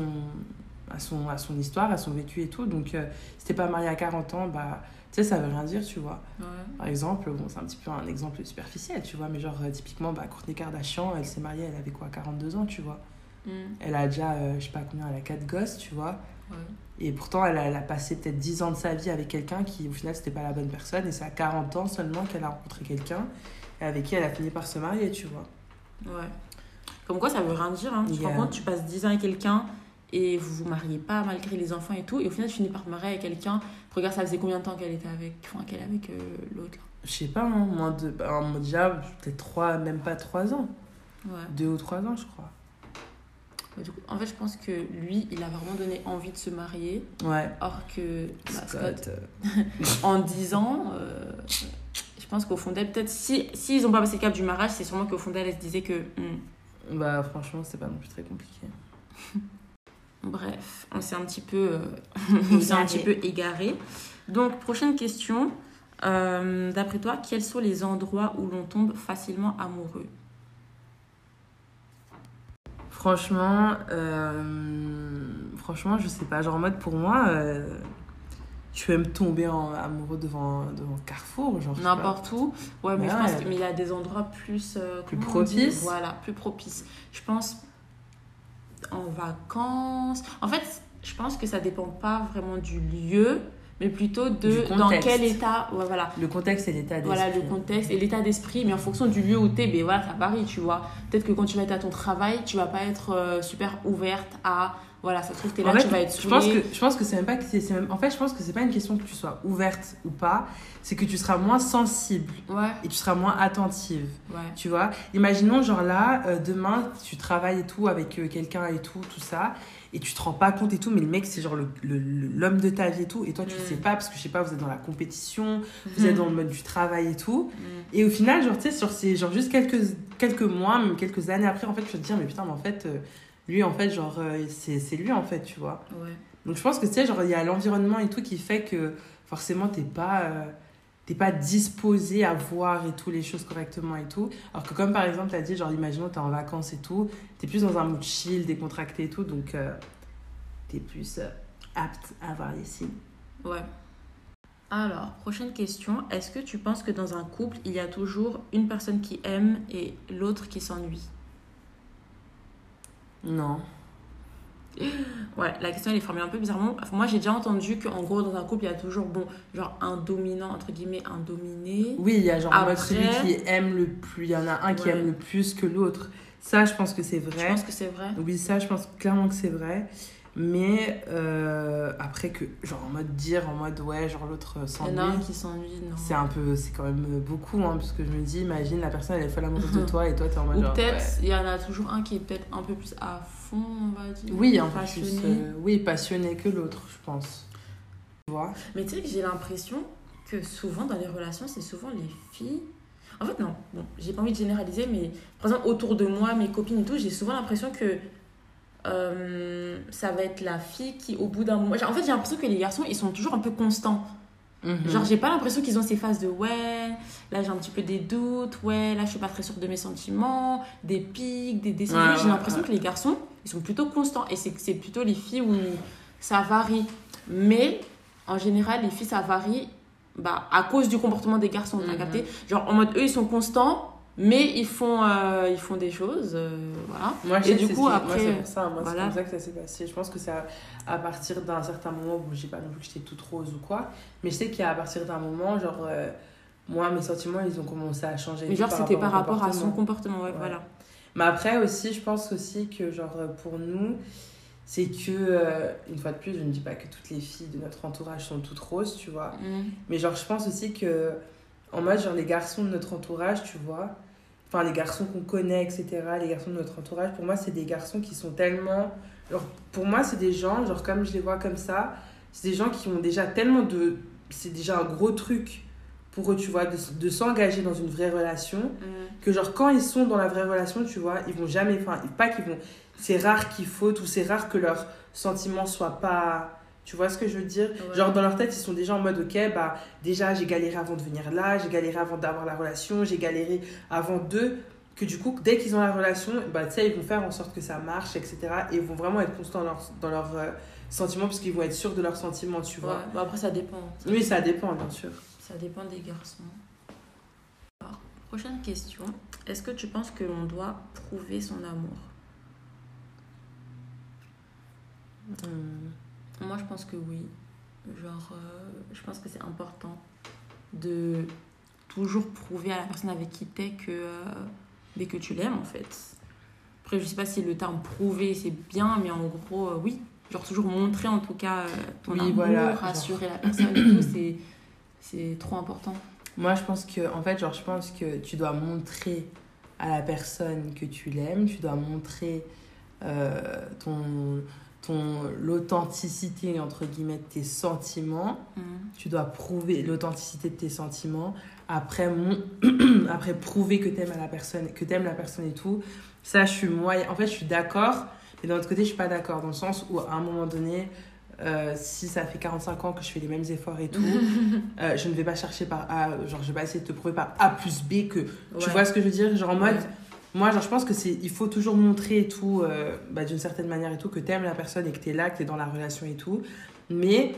a son, a son histoire, a son vécu et tout. Donc euh, si t'es pas marié à 40 ans, bah, tu sais, ça veut rien dire, tu vois. Ouais. Par exemple, bon, c'est un petit peu un exemple superficiel, tu vois, mais genre, euh, typiquement, bah, Courtney Kardashian, elle s'est mariée, elle avait quoi, 42 ans, tu vois. Mm. Elle a déjà, euh, je sais pas combien, elle a 4 gosses, tu vois. Ouais. Et pourtant, elle a, elle a passé peut-être 10 ans de sa vie avec quelqu'un qui, au final, c'était pas la bonne personne. Et c'est à 40 ans seulement qu'elle a rencontré quelqu'un et avec qui elle a fini par se marier, tu vois. Ouais. Comme quoi, ça veut rien dire. Hein. Tu te rends compte, tu passes 10 ans avec quelqu'un et vous vous mariez pas malgré les enfants et tout. Et au final, tu finis par te marier avec quelqu'un. Regarde, ça faisait combien de temps qu'elle était avec, enfin, qu'elle avec euh, l'autre Je sais pas, hein, moins de, bah, déjà, peut-être 3, même pas 3 ans. Ouais. 2 ou 3 ans, je crois. Mais du coup, en fait, je pense que lui, il a vraiment donné envie de se marier. Ouais. Or que bah, Scott, Scott, euh, en 10 ans, euh, je pense qu'au fond d'elle, peut-être, si, si ils ont pas passé le cap du mariage, c'est sûrement qu'au fond d'elle, elle se disait que. hmm, Bah, franchement, c'est pas non plus très compliqué. Bref, on s'est un petit peu, euh, on s'est un petit peu égaré. Donc, prochaine question. Euh, D'après toi, quels sont les endroits où l'on tombe facilement amoureux? Franchement, euh, franchement, je sais pas. Genre en mode pour moi, euh, tu peux me tomber en amoureux devant, devant Carrefour. N'importe où. Ouais, mais Ouais, je pense ouais. qu'il y a des endroits plus. euh, Plus propices. Voilà, plus propices. Je pense en vacances. En fait, je pense que ça dépend pas vraiment du lieu, mais plutôt de dans quel état. Ouais, voilà. Le contexte et l'état d'esprit. Voilà le contexte et l'état d'esprit, mais en fonction du lieu où tu es, ben voilà, ça varie, tu vois. Peut-être que quand tu vas être à ton travail, tu vas pas être euh, super ouverte à. Voilà, ça se trouve, tu es là, En fait, tu vas être je pense que je pense que c'est même pas que c'est c'est même en fait je pense que c'est pas une question que tu sois ouverte ou pas c'est que tu seras moins sensible Ouais, et tu seras moins attentive ouais. tu vois imaginons genre là euh, demain tu travailles et tout avec euh, quelqu'un et tout tout ça et tu te rends pas compte et tout mais le mec c'est genre le- le- le- l'homme de ta vie et tout et toi tu Mm. le sais pas parce que je sais pas vous êtes dans la compétition vous êtes dans le mode du travail et tout Mm. et au final genre tu sais sur ces genre juste quelques quelques mois même quelques années après en fait tu vas te dire mais putain mais en fait euh, lui en fait genre euh, c'est c'est lui en fait tu vois Ouais. donc je pense que tu sais, genre il y a l'environnement et tout qui fait que forcément t'es pas, euh, t'es pas disposé à voir et tout les choses correctement et tout. Alors que comme par exemple t'as dit, genre imaginons t'es en vacances et tout, t'es plus dans un mood chill, décontracté et tout, donc euh, t'es plus euh, apte à voir les signes. Ouais. Alors, prochaine question. Est-ce que tu penses que dans un couple, il y a toujours une personne qui aime et l'autre qui s'ennuie? Non. Ouais, la question elle est formulée un peu bizarrement. Enfin, moi j'ai déjà entendu qu'en gros dans un couple il y a toujours bon genre un dominant entre guillemets un dominé. Oui, il y a genre Après- celui qui aime le plus, il y en a un qui aime le plus que l'autre. Ça, je pense que c'est Je vrai. pense que c'est vrai. Oui, ça, je pense clairement que c'est vrai. Mais euh, après que, genre en mode dire, en mode ouais, genre l'autre euh, Il y en a un s'ennuie, qui s'ennuie, non. c'est un peu, c'est quand même beaucoup, hein, parce que je me dis, imagine la personne elle est folle amoureuse de toi et toi t'es en mode Ou peut-être ouais. il y en a toujours un qui est peut-être un peu plus à fond, on va dire. Oui, un peu passionné. plus. euh, oui, passionné que l'autre, je pense. Tu vois? Mais tu sais que j'ai l'impression que souvent dans les relations, c'est souvent les filles. En fait, non, bon, j'ai pas envie de généraliser, mais par exemple, autour de moi, mes copines et tout, j'ai souvent l'impression que euh, ça va être la fille qui, au bout d'un moment. En fait, j'ai l'impression que les garçons, ils sont toujours un peu constants. Mhm. Genre, j'ai pas l'impression qu'ils ont ces phases de ouais, là j'ai un petit peu des doutes, ouais, là je suis pas très sûre de mes sentiments, des pics, des descentes. Ouais, j'ai l'impression ouais. que les garçons, ils sont plutôt constants. Et c'est c'est plutôt les filles où ça varie. Mais en général, les filles, ça varie bah, à cause du comportement des garçons, t'as Mhm. capté? Genre en mode eux, ils sont constants, mais ils font, euh, ils font des choses. euh, voilà. Moi, je Et du coup, après, moi, c'est pour ça, moi, c'est voilà. comme ça que ça s'est passé. Je pense que c'est à, à partir d'un certain moment, bon, j'ai pas non plus que j'étais toute rose ou quoi, mais je sais qu'il y a à partir d'un moment, genre, euh, moi, mes sentiments, ils ont commencé à changer. Mais genre, c'était par rapport à son comportement. comportement, ouais, Ouais. voilà. Mais après aussi, je pense aussi que, genre, pour nous, c'est que, une fois de plus, je ne dis pas que toutes les filles de notre entourage sont toutes roses, tu vois. Mhm. Mais genre, je pense aussi que, en mode, genre, les garçons de notre entourage, tu vois, enfin, les garçons qu'on connaît, etc., les garçons de notre entourage, pour moi, c'est des garçons qui sont tellement. Genre, pour moi, c'est des gens, genre, comme je les vois comme ça, c'est des gens qui ont déjà tellement de. C'est déjà un gros truc pour eux, tu vois, de, de s'engager dans une vraie relation, Mhm. que, genre, quand ils sont dans la vraie relation, tu vois, ils vont jamais. Enfin, pas qu'ils vont. C'est rare qu'ils fautent ou c'est rare que leurs sentiments soient pas. Tu vois ce que je veux dire? Ouais. Genre, dans leur tête, ils sont déjà en mode, ok, bah, déjà, j'ai galéré avant de venir là, j'ai galéré avant d'avoir la relation, j'ai galéré avant d'eux. Que du coup, dès qu'ils ont la relation, bah, tu sais, ils vont faire en sorte que ça marche, etc. Et ils vont vraiment être constants dans, leur- dans leurs euh, sentiments, parce qu'ils vont être sûrs de leurs sentiments, tu Ouais. vois. Bon, après, ça dépend. Oui, ça dépend, bien sûr. Ça dépend des garçons. Alors, prochaine question. Est-ce que tu penses que l'on doit prouver son amour? Hmm. Moi, je pense que oui. Genre, euh, je pense que c'est important de toujours prouver à la personne avec qui t'es que, euh, mais que tu l'aimes, en fait. Après, je sais pas si le terme prouver, c'est bien, mais en gros, euh, oui. Genre, toujours montrer, en tout cas, ton Oui, amour, voilà, genre. rassurer la personne et tout, c'est- c'est trop important. Moi, je pense que, en fait, genre, je pense que tu dois montrer à la personne que tu l'aimes, tu dois montrer ton, ton l'authenticité entre guillemets de tes sentiments. Mm. tu dois prouver l'authenticité de tes sentiments. Après mon après prouver que t'aimes à la personne que t'aimes la personne et tout ça je suis moyen en fait je suis d'accord. Mais d'un autre côté je suis pas d'accord dans le sens où à un moment donné euh, si ça fait 45 ans que je fais les mêmes efforts et tout euh, je ne vais pas chercher par A genre je vais pas essayer de te prouver par A plus B que tu vois ce que je veux dire? Genre en mode Ouais. Moi genre je pense que c'est il faut toujours montrer et tout euh, bah, d'une certaine manière et tout que t'aimes la personne et que t'es là que t'es dans la relation et tout. Mais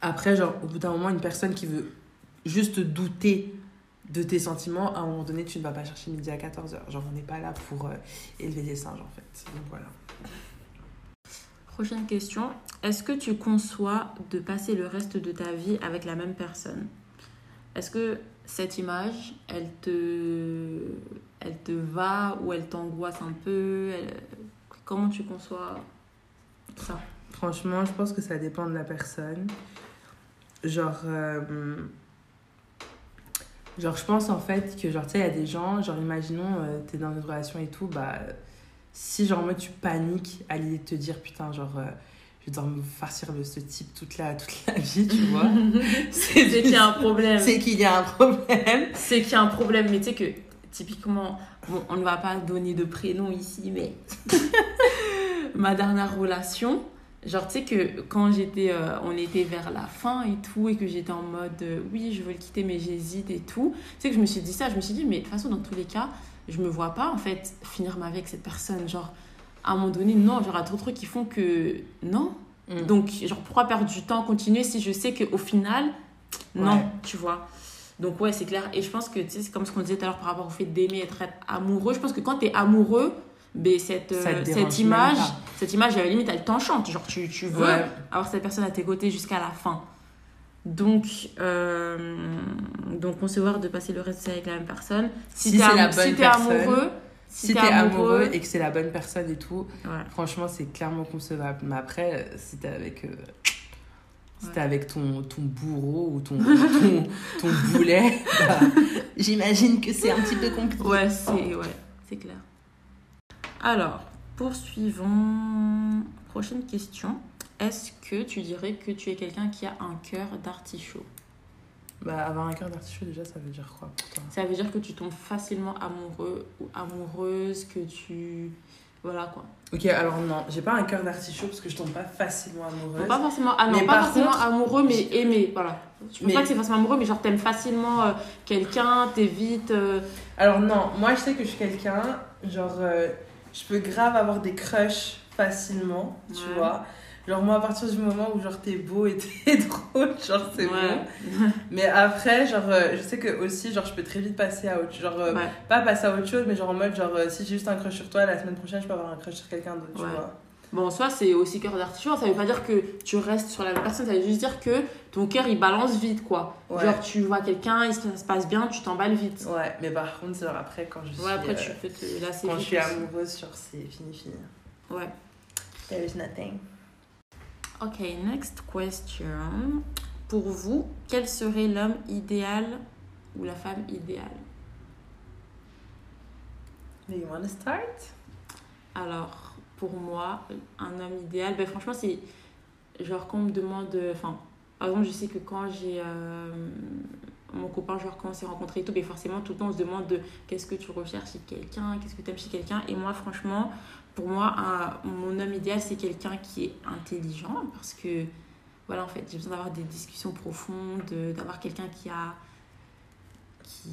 après genre au bout d'un moment une personne qui veut juste douter de tes sentiments à un moment donné tu ne vas pas chercher midi à 14h genre on n'est pas là pour euh, élever des singes en fait. Donc voilà. Prochaine question. Est-ce que tu conçois de passer le reste de ta vie avec la même personne? Est-ce que cette image, elle te, va ou elle t'angoisse un peu? Comment tu conçois ça? Franchement, je pense que ça dépend de la personne. Genre, euh, genre je pense en fait que, genre, tu sais, il y a des gens, genre, imaginons, euh, t'es dans une relation et tout, bah, si, genre, moi, tu paniques à l'idée de te dire, putain, genre, euh, je vais devoir me farcir de ce type toute la, toute la vie, tu vois. C'est qu'il y a un problème. C'est qu'il y a un problème. C'est qu'il y a un problème, mais tu sais que typiquement, bon, on ne va pas donner de prénom ici, mais ma dernière relation, genre tu sais que quand j'étais, euh, on était vers la fin et tout, et que j'étais en mode euh, oui, je veux le quitter, mais j'hésite et tout, tu sais que je me suis dit ça, je me suis dit, mais de toute façon, dans tous les cas, je me vois pas en fait finir ma vie avec cette personne, genre à un moment donné, non, genre il y a trop de trucs qui font que non. Mm. Donc, genre, pourquoi perdre du temps, continuer si je sais qu'au final, non, Ouais. tu vois. Donc, ouais, c'est clair. Et je pense que, tu sais, c'est comme ce qu'on disait tout à l'heure par rapport au fait d'aimer, être amoureux. Je pense que quand tu es amoureux, ben, cette, euh, cette image, cette image, à la limite, elle t'enchante. Genre, tu, tu veux Ouais. avoir cette personne à tes côtés jusqu'à la fin. Donc, euh, donc concevoir de passer le reste de avec la même personne. Si, Si t'es am- si amoureux, Si t'es amoureux et que c'est la bonne personne et tout, ouais. Franchement, c'est clairement concevable. Mais après, si t'es avec, euh, si Ouais. t'es avec ton, ton bourreau ou ton, ton, ton boulet, bah, j'imagine que c'est un petit peu compliqué. Ouais, c'est ouais, c'est clair. Alors, poursuivons. Prochaine question. Est-ce que tu dirais que tu es quelqu'un qui a un cœur d'artichaut? Bah, avoir un cœur d'artichaut, déjà, ça veut dire quoi pour toi? Ça veut dire que tu tombes facilement amoureux ou amoureuse, que tu... Voilà quoi. Ok, alors non, j'ai pas un cœur d'artichaut parce que je tombe pas facilement amoureuse. Pas forcément, ah non, Mais pas par forcément contre- amoureux, mais aimé. Voilà. Je pense Mais- pas que c'est forcément amoureux, mais genre t'aimes facilement euh, quelqu'un, t'évites... euh, Alors non, moi je sais que je suis quelqu'un, genre, euh, je peux grave avoir des crushs facilement, tu Ouais. vois. Genre moi à partir du moment où genre t'es beau et t'es drôle, genre c'est bon. ouais. Mais après, genre, euh, je sais que aussi, genre, je peux très vite passer à autre Genre, euh, Ouais. pas passer à autre chose, mais genre en mode, genre, euh, si j'ai juste un crush sur toi, la semaine prochaine, je peux avoir un crush sur quelqu'un d'autre, tu Ouais. vois. Bon, soit c'est aussi cœur d'artichaut, ça veut pas dire que tu restes sur la même personne, ça veut juste dire que ton cœur il balance vite quoi. Ouais. Genre tu vois quelqu'un, il se- ça se passe bien, tu t'emballes vite. Ouais, mais par contre, genre, après, quand je suis, Ouais, après euh, tu peux te lasser quand je suis amoureuse, genre, c'est fini, fini. Ouais. There is nothing. Ok, next question. Pour vous, quel serait l'homme idéal ou la femme idéale? Do you wanna start? Alors, pour moi, un homme idéal, ben franchement, c'est genre quand on me demande. Enfin, par exemple, je sais que quand j'ai euh, mon copain, genre quand on s'est rencontrés et tout, ben forcément, tout le temps, on se demande de qu'est-ce que tu recherches chez quelqu'un, qu'est-ce que tu aimes chez quelqu'un. Et moi, franchement, pour moi, un- mon homme idéal, c'est quelqu'un qui est intelligent parce que, voilà, en fait, j'ai besoin d'avoir des discussions profondes, de- d'avoir quelqu'un qui a. Qui,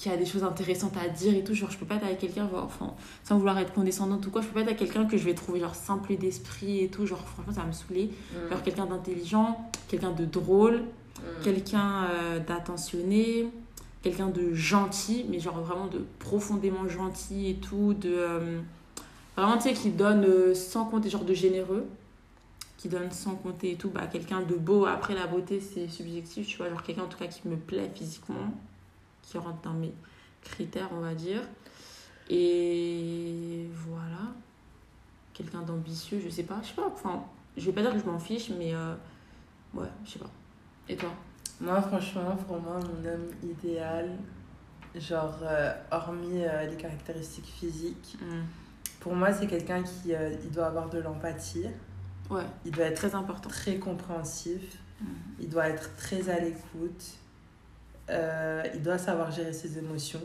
qui a des choses intéressantes à dire et tout. Genre, je peux pas être avec quelqu'un, enfin, sans vouloir être condescendante ou quoi, je peux pas être avec quelqu'un que je vais trouver genre simple d'esprit et tout. Genre, franchement, ça va me saouler. Genre, quelqu'un d'intelligent, quelqu'un de drôle, Mm. quelqu'un euh, d'attentionné, quelqu'un de gentil, mais genre vraiment de profondément gentil et tout. De, euh, vraiment, tu sais, qui donne euh, sans compter, genre de généreux, qui donne sans compter et tout. Bah, quelqu'un de beau. Après, la beauté, c'est subjectif, tu vois. Genre, quelqu'un en tout cas qui me plaît physiquement, qui rentre dans mes critères, on va dire. Et voilà. Quelqu'un d'ambitieux, je sais pas, je sais pas. Enfin, je vais pas dire que je m'en fiche, mais ouais, je sais pas. Et toi? Moi, franchement, pour moi, mon homme idéal, genre, euh, hormis euh, les caractéristiques physiques, Pour moi, c'est quelqu'un qui euh, il doit avoir de l'empathie. Ouais, Il doit être très important. très compréhensif. Mhm. Il doit être très à l'écoute. Il doit savoir gérer ses émotions.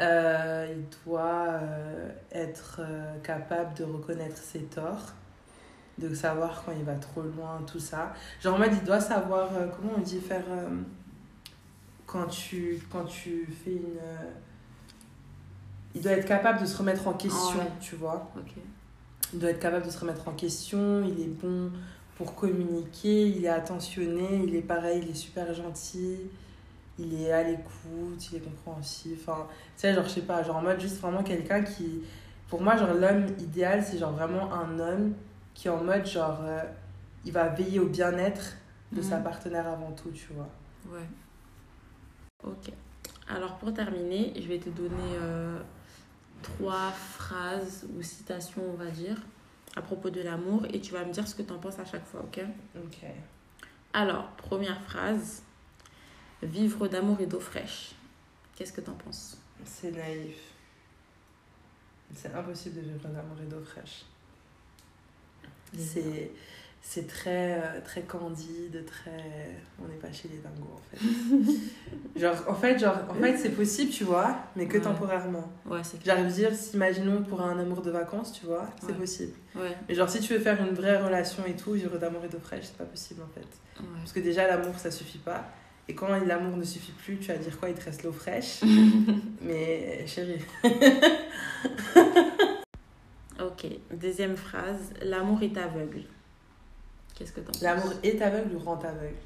Euh, il doit être capable de reconnaître ses torts, de savoir quand il va trop loin, tout ça. Genre en mode, il doit savoir, euh, comment on dit, faire... euh, quand, tu, quand tu fais une... euh, il doit être capable de se remettre en question, ouais. tu vois. Il doit être capable de se remettre en question, il est bon pour communiquer, il est attentionné, il est pareil, il est super gentil, il est à l'écoute, il est compréhensif. Enfin, tu sais, genre, je sais pas, genre en mode juste vraiment quelqu'un qui. Pour moi, genre, l'homme idéal, c'est genre vraiment un homme qui est en mode genre. euh, il va veiller au bien-être de sa Mhm. partenaire avant tout, tu vois. Ouais. Ok. Alors pour terminer, je vais te donner euh, trois phrases ou citations, on va dire, à propos de l'amour et tu vas me dire ce que tu en penses à chaque fois, ok? Ok. Alors, première phrase, vivre d'amour et d'eau fraîche. Qu'est-ce que tu en penses? C'est naïf. C'est impossible de vivre d'amour et d'eau fraîche. C'est c'est très euh, très candide, très on n'est pas chez les dingos en fait. genre en fait genre en fait c'est possible, tu vois, mais que Ouais. temporairement. Ouais, c'est clair. J'arrive à dire imaginons pour un amour de vacances, tu vois, c'est Ouais. possible. Ouais, Mais genre si tu veux faire une vraie relation et tout, vivre d'amour et d'eau fraîche, c'est pas possible en fait. Parce que déjà l'amour ça suffit pas. Et quand l'amour ne suffit plus, tu vas dire quoi Il te reste l'eau fraîche. mais chérie, Ok, deuxième phrase, l'amour est aveugle. Qu'est-ce que tu en penses? L'amour est aveugle ou rend aveugle?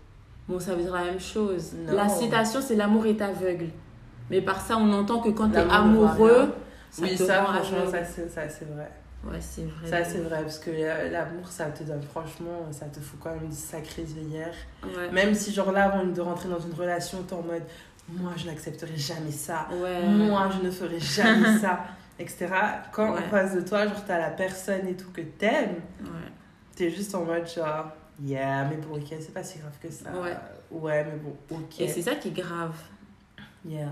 Bon, ça veut dire la même chose. Non. La citation, c'est l'amour est aveugle. Mais par ça, on entend que quand tu es L'amour ne voit amoureux, ça oui, te ça, rend franchement, aveugle. ça, c'est, vrai. Ouais, c'est vrai. Ça, c'est vrai, parce que euh, l'amour, ça te donne, franchement, ça te fout quand même une sacrée. Ouais. Même si, genre là, avant de rentrer dans une relation, t'es en mode, moi, je n'accepterai jamais ça. Ouais. Moi, je ne ferai jamais ça, etc. Quand Ouais. en face de toi, genre, t'as la personne et tout que t'aimes, Ouais. t'es juste en mode, genre, yeah, mais bon, ok, c'est pas si grave que ça. Ouais. Ouais, mais bon, ok. Et c'est ça qui est grave. Yeah.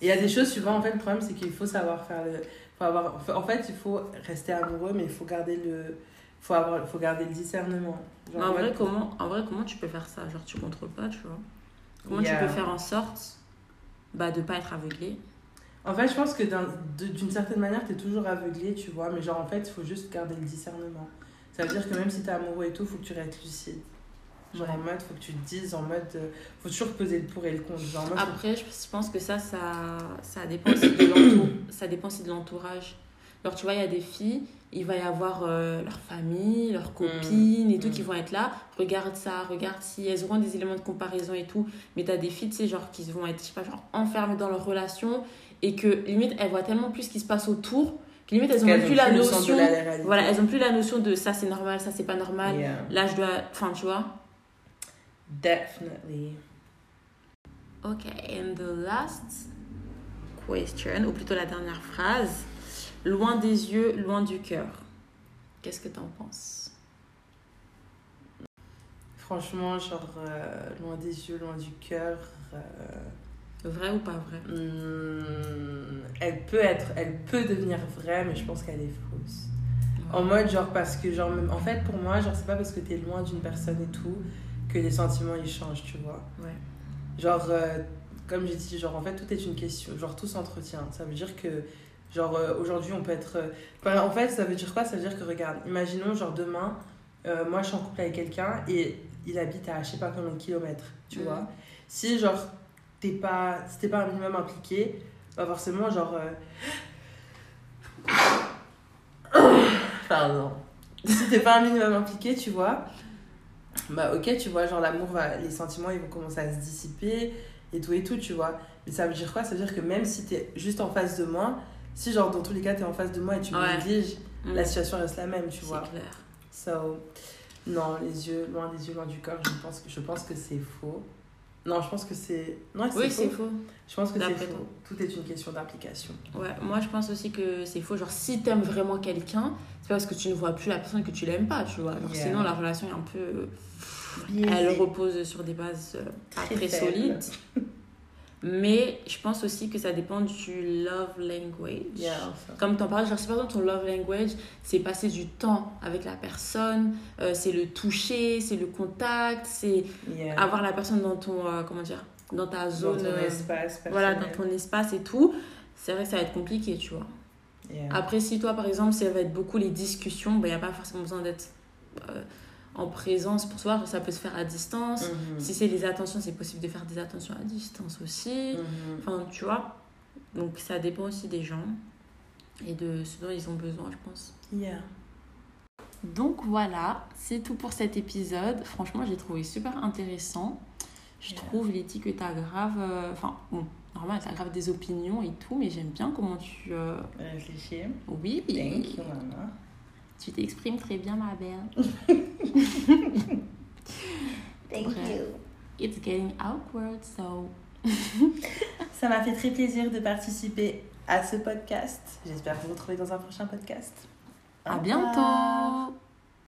Et il y a des choses, tu vois, en fait, le problème, c'est qu'il faut savoir faire le. Faut avoir... En fait, il faut rester amoureux, mais il faut garder le. Faut, avoir... faut garder le discernement. Genre, en, vrai, comment, en vrai, comment tu peux faire ça? Genre, tu contrôles pas, tu vois? Comment Yeah. tu peux faire en sorte bah, de pas être aveuglé? En fait, je pense que d'une certaine manière, t'es toujours aveuglé, tu vois, mais genre, en fait, il faut juste garder le discernement. Ça veut dire que même si t'es amoureux et tout, faut que tu restes lucide. Genre, Ouais. en mode, faut que tu te dises, en mode. euh, Faut toujours peser le pour et le contre. Genre, en mode, Après, je pense que ça, ça, ça dépend aussi de l'entourage. Alors, tu vois, il y a des filles, il va y avoir euh, leur famille, leurs copines et tout Mm. qui vont être là. Regarde ça, regarde si elles auront des éléments de comparaison et tout. Mais tu as des filles, tu sais, genre, qui vont être, je sais pas, genre, enfermées dans leur relation et que limite, elles voient tellement plus ce qui se passe autour que limite, elles ont qu'elles même ont plus la notion. la. Voilà, elles ont plus la notion de ça c'est normal, ça c'est pas normal. Yeah. Là, je dois. Enfin, tu vois. Definitely. Ok, and the last question, ou plutôt la dernière phrase. Loin des yeux, loin du cœur. Qu'est-ce que t'en penses? Franchement, genre, euh, loin des yeux, loin du cœur. euh, Vrai ou pas vrai? Hmm, elle peut être, elle peut devenir vraie, mais je pense qu'elle est fausse. En mode, genre, parce que, genre, en fait, pour moi, genre, c'est pas parce que t'es loin d'une personne et tout que les sentiments ils changent, tu vois. Ouais. Genre, euh, comme j'ai dit, genre, en fait, tout est une question, genre, tout s'entretient. Ça veut dire que, genre, euh, aujourd'hui, on peut être. euh, enfin, en fait, ça veut dire quoi? Ça veut dire que, regarde, imaginons, genre, demain, moi, je suis en couple avec quelqu'un et il habite à je sais pas combien de kilomètres, tu Mhm. vois. Si, genre, t'es pas, si t'es pas un minimum impliqué, bah, forcément, genre. euh, Pardon. Si t'es pas un minimum impliqué, tu vois, bah ok, tu vois, genre l'amour, va, les sentiments, ils vont commencer à se dissiper et tout et tout, tu vois. Mais ça veut dire quoi? Ça veut dire que même si t'es juste en face de moi, si genre dans tous les cas t'es en face de moi et tu me Ouais. négliges, Mm. la situation reste la même, tu C'est vois. clair. So, non, les yeux, loin des yeux, loin du corps, je pense que, je pense que c'est faux. Non, je pense que c'est. Non, c'est Oui, faux. c'est faux. Je pense que c'est faux. Tout est une question d'application. Ouais, moi je pense aussi que c'est faux. Genre, si t'aimes vraiment quelqu'un, c'est pas parce que tu ne vois plus la personne que tu l'aimes pas, tu vois. Genre, Yeah. Sinon, la relation est un peu. Biaisé. Elle repose sur des bases euh, Très solides. Mais je pense aussi que ça dépend du love language. Yeah. Comme t'en parles, genre si par exemple ton love language, c'est passer du temps avec la personne, euh, c'est le toucher, c'est le contact, c'est Yeah. avoir la personne dans ton, euh, comment dire, dans ta Dans zone, ton euh, espace voilà, dans ton espace et tout. C'est vrai que ça va être compliqué, tu vois. Yeah. Après, si toi, par exemple, ça va être beaucoup les discussions, il n'y a pas forcément besoin d'être en présence pour soi, ça peut se faire à distance. Mhm. Si c'est les attentions, c'est possible de faire des attentions à distance aussi. Mhm. Enfin, tu vois. Donc, ça dépend aussi des gens et de ce dont ils ont besoin, je pense. Yeah. Donc voilà, c'est tout pour cet épisode. Franchement, j'ai trouvé super intéressant. Je Yeah. trouve, Letty, que tu as grave. euh, Enfin, bon, normalement, tu as grave des opinions et tout, mais j'aime bien comment tu. euh, Réfléchir. Oui, Thank you. Tu t'exprimes très bien, ma belle. Thank Ouais. It's getting awkward, so. Ça m'a fait très plaisir de participer à ce podcast. J'espère vous retrouver dans un prochain podcast. À bientôt!